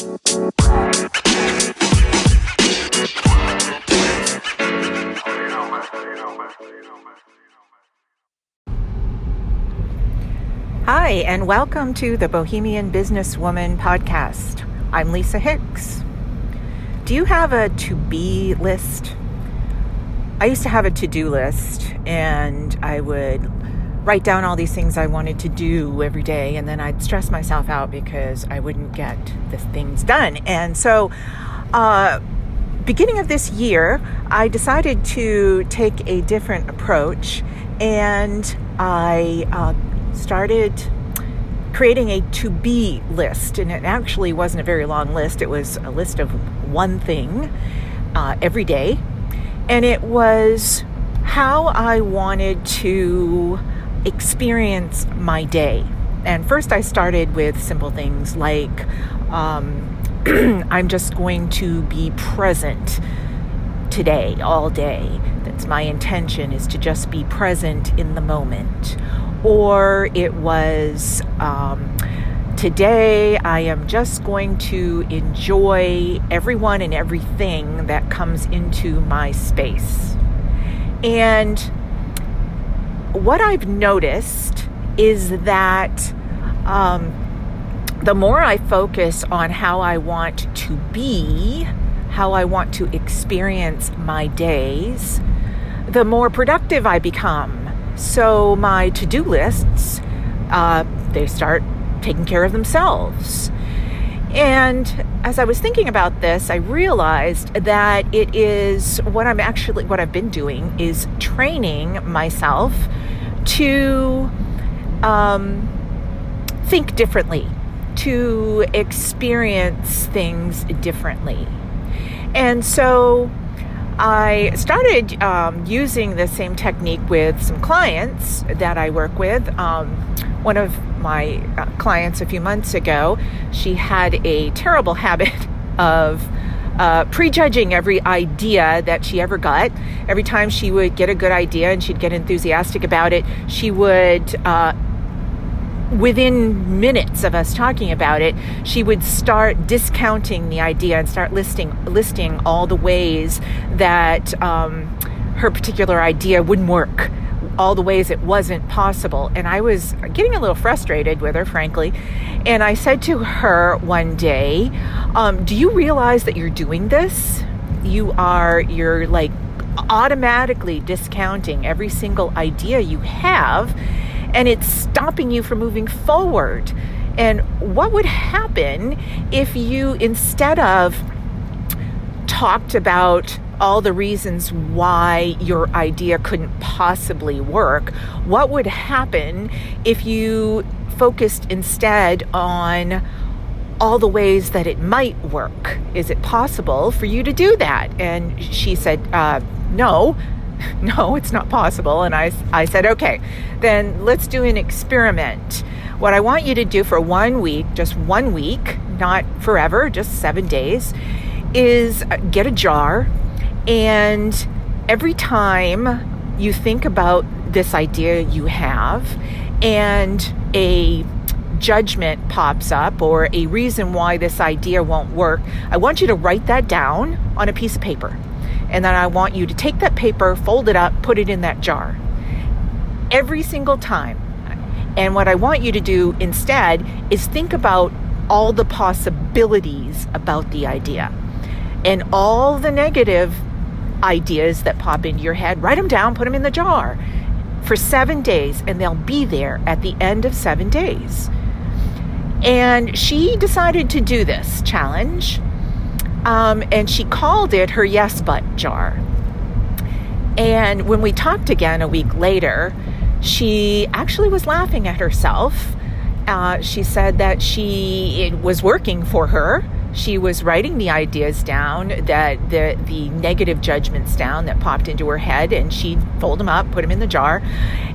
Hi, and welcome to the Bohemian Businesswoman podcast. I'm Lisa Hicks. Do you have a to be list? I used to have a to do list, and I would write down all these things I wanted to do every day, and then I'd stress myself out because I wouldn't get the things done. And so, uh, beginning of this year, I decided to take a different approach, and I uh, started creating a to be list. And it actually wasn't a very long list, it was a list of one thing uh, every day. And it was how I wanted to experience my day. And first, I started with simple things like um, I'm just going to be present today, all day. That's my intention, is to just be present in the moment or it was um, today I am just going to enjoy everyone and everything that comes into my space. And what I've noticed is that um, the more I focus on how I want to be, how I want to experience my days, the more productive I become so my to do lists, uh, they start taking care of themselves. And as I was thinking about this, I realized that it is what I'm actually, what I've been doing is training myself to um, think differently, to experience things differently. And so I started um, using the same technique with some clients that I work with. Um, one of my uh, clients a few months ago, she had a terrible habit of uh, prejudging every idea that she ever got. Every time she would get a good idea and she'd get enthusiastic about it, she would uh, within minutes of us talking about it, she would start discounting the idea and start listing listing all the ways that um, her particular idea wouldn't work, all the ways it wasn't possible. And I was getting a little frustrated with her, frankly. And I said to her one day, um, "Do you realize that you're doing this? You are you're like." automatically discounting every single idea you have and it's stopping you from moving forward. And what would happen if you, instead of talked about all the reasons why your idea couldn't possibly work, what would happen if you focused instead on all the ways that it might work? Is it possible for you to do that? And she said, uh, No, no, it's not possible. And I, I said, okay, then let's do an experiment. What I want you to do for one week, just one week, not forever, just seven days, is uh, get a jar. And every time you think about this idea you have and a judgment pops up or a reason why this idea won't work, I want you to write that down on a piece of paper. And then I want you to take that paper, fold it up, put it in that jar. Every single time. And what I want you to do instead is think about all the possibilities about the idea and all the negative ideas that pop into your head. Write them down, put them in the jar for seven days, and they'll be there at the end of seven days. And she decided to do this challenge um, and she called it her yes but jar. And when we talked again a week later, she actually was laughing at herself. Uh, she said that she it was working for her. She was writing the ideas down, that the the negative judgments down that popped into her head, and she'd fold them up, put them in the jar,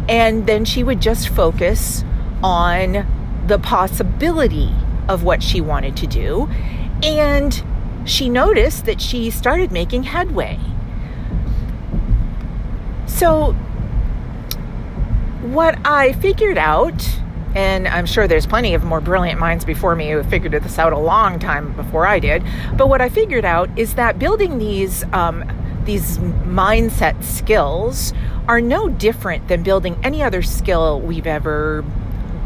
and then she would just focus on the possibility of what she wanted to do, and she noticed that she started making headway. So, what I figured out And I'm sure there's plenty of more brilliant minds before me who figured this out a long time before I did. But what I figured out is that building these um, these mindset skills are no different than building any other skill we've ever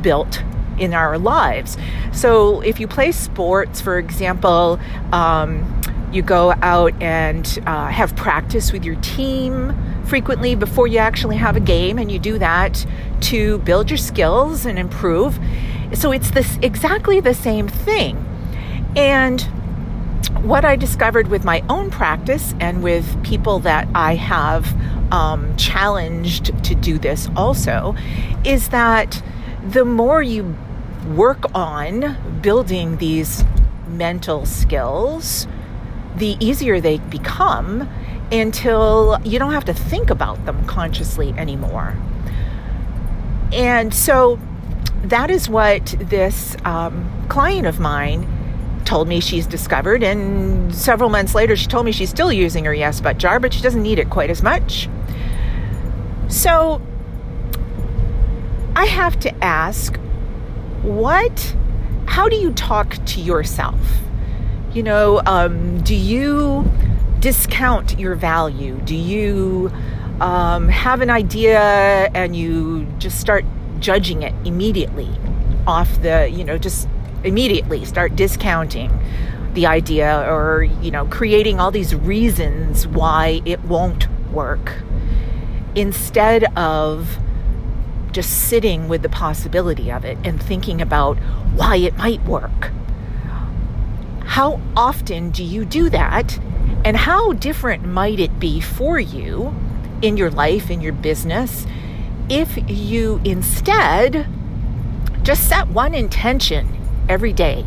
built in our lives. So if you play sports, for example, um, you go out and uh, have practice with your team frequently before you actually have a game, and you do that to build your skills and improve. So it's this exactly the same thing. And what I discovered with my own practice and with people that I have um, challenged to do this also is that the more you work on building these mental skills, the easier they become until you don't have to think about them consciously anymore. And so that is what this um, client of mine told me she's discovered. And several months later, she told me she's still using her Yes But jar, but she doesn't need it quite as much. So I have to ask what, how do you talk to yourself? You know, um, do you discount your value? Do you um, have an idea and you just start judging it immediately off the, you know, just immediately start discounting the idea or, you know, creating all these reasons why it won't work instead of just sitting with the possibility of it and thinking about why it might work. How often do you do that? And how different might it be for you in your life, in your business, if you instead just set one intention every day?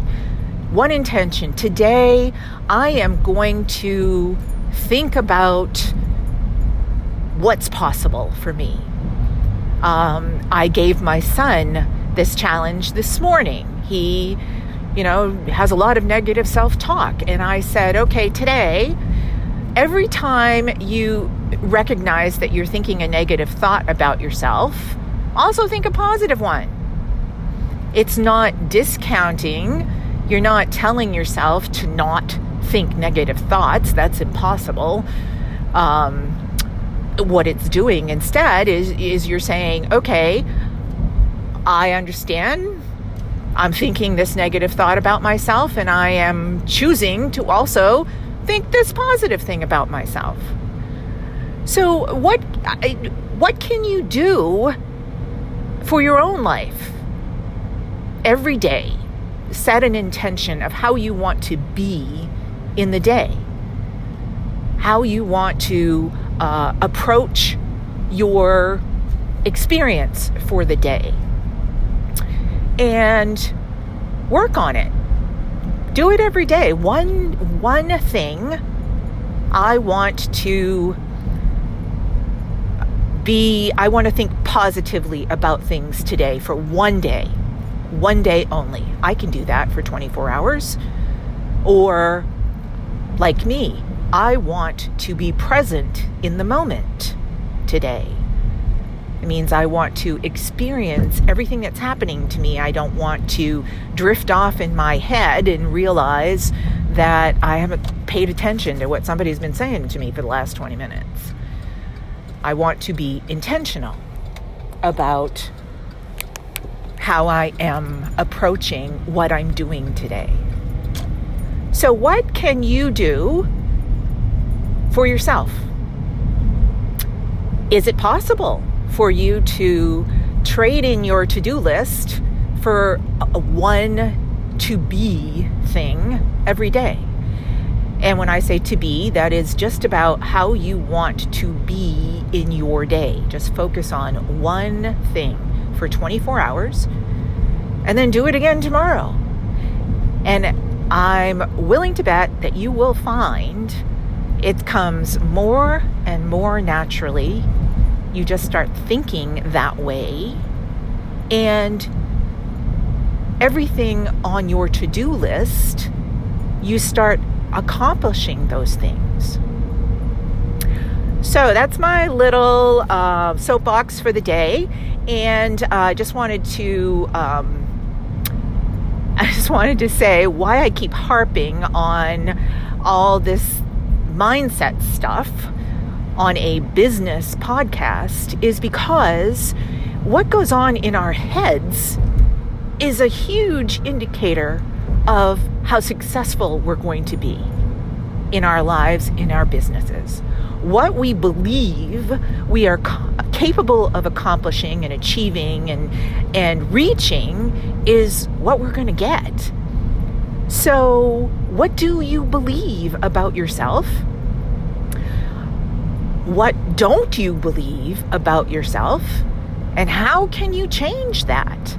One intention. Today, I am going to think about what's possible for me um, I gave my son this challenge this morning. He, you know, has a lot of negative self talk. And I said, okay, today, every time you recognize that you're thinking a negative thought about yourself, also think a positive one. It's not discounting, you're not telling yourself to not think negative thoughts. That's impossible. Um, what it's doing instead is is you're saying, okay, I understand. I'm thinking this negative thought about myself, and I am choosing to also think this positive thing about myself. So, what what can you do for your own life every day? Set an intention of how you want to be in the day, how you want to uh, approach your experience for the day and work on it. Do it every day. One one thing I want to be I want to think positively about things today for one day. One day only. I can do that for 24 hours. Or like me, I want to be present in the moment today. It means I want to experience everything that's happening to me. I don't want to drift off in my head and realize that I haven't paid attention to what somebody's been saying to me for the last 20 minutes. I want to be intentional about how I am approaching what I'm doing today. So, what can you do for yourself. Is it possible for you to trade in your to do list for one to be thing every day? And when I say to be, that is just about how you want to be in your day. Just focus on one thing for 24 hours and then do it again tomorrow. And I'm willing to bet that you will find it comes more and more naturally. You just start thinking that way. And everything on your to do list, you start accomplishing those things. So that's my little uh, soapbox for the day, and uh, I just wanted to. Um, I just wanted to say why I keep harping on all this mindset stuff on a business podcast is because what goes on in our heads is a huge indicator of how successful we're going to be in our lives, in our businesses. What we believe we are capable of accomplishing and achieving and, and reaching is what we're going to get. So, what do you believe about yourself? What don't you believe about yourself? And how can you change that?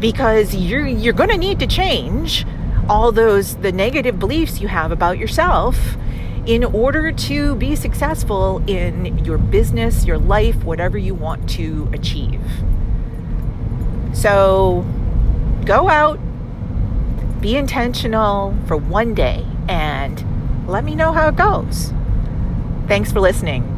Because you're you're going to need to change all those the negative beliefs you have about yourself in order to be successful in your business, your life, whatever you want to achieve. So go out, be intentional for one day, and let me know how it goes. Thanks for listening.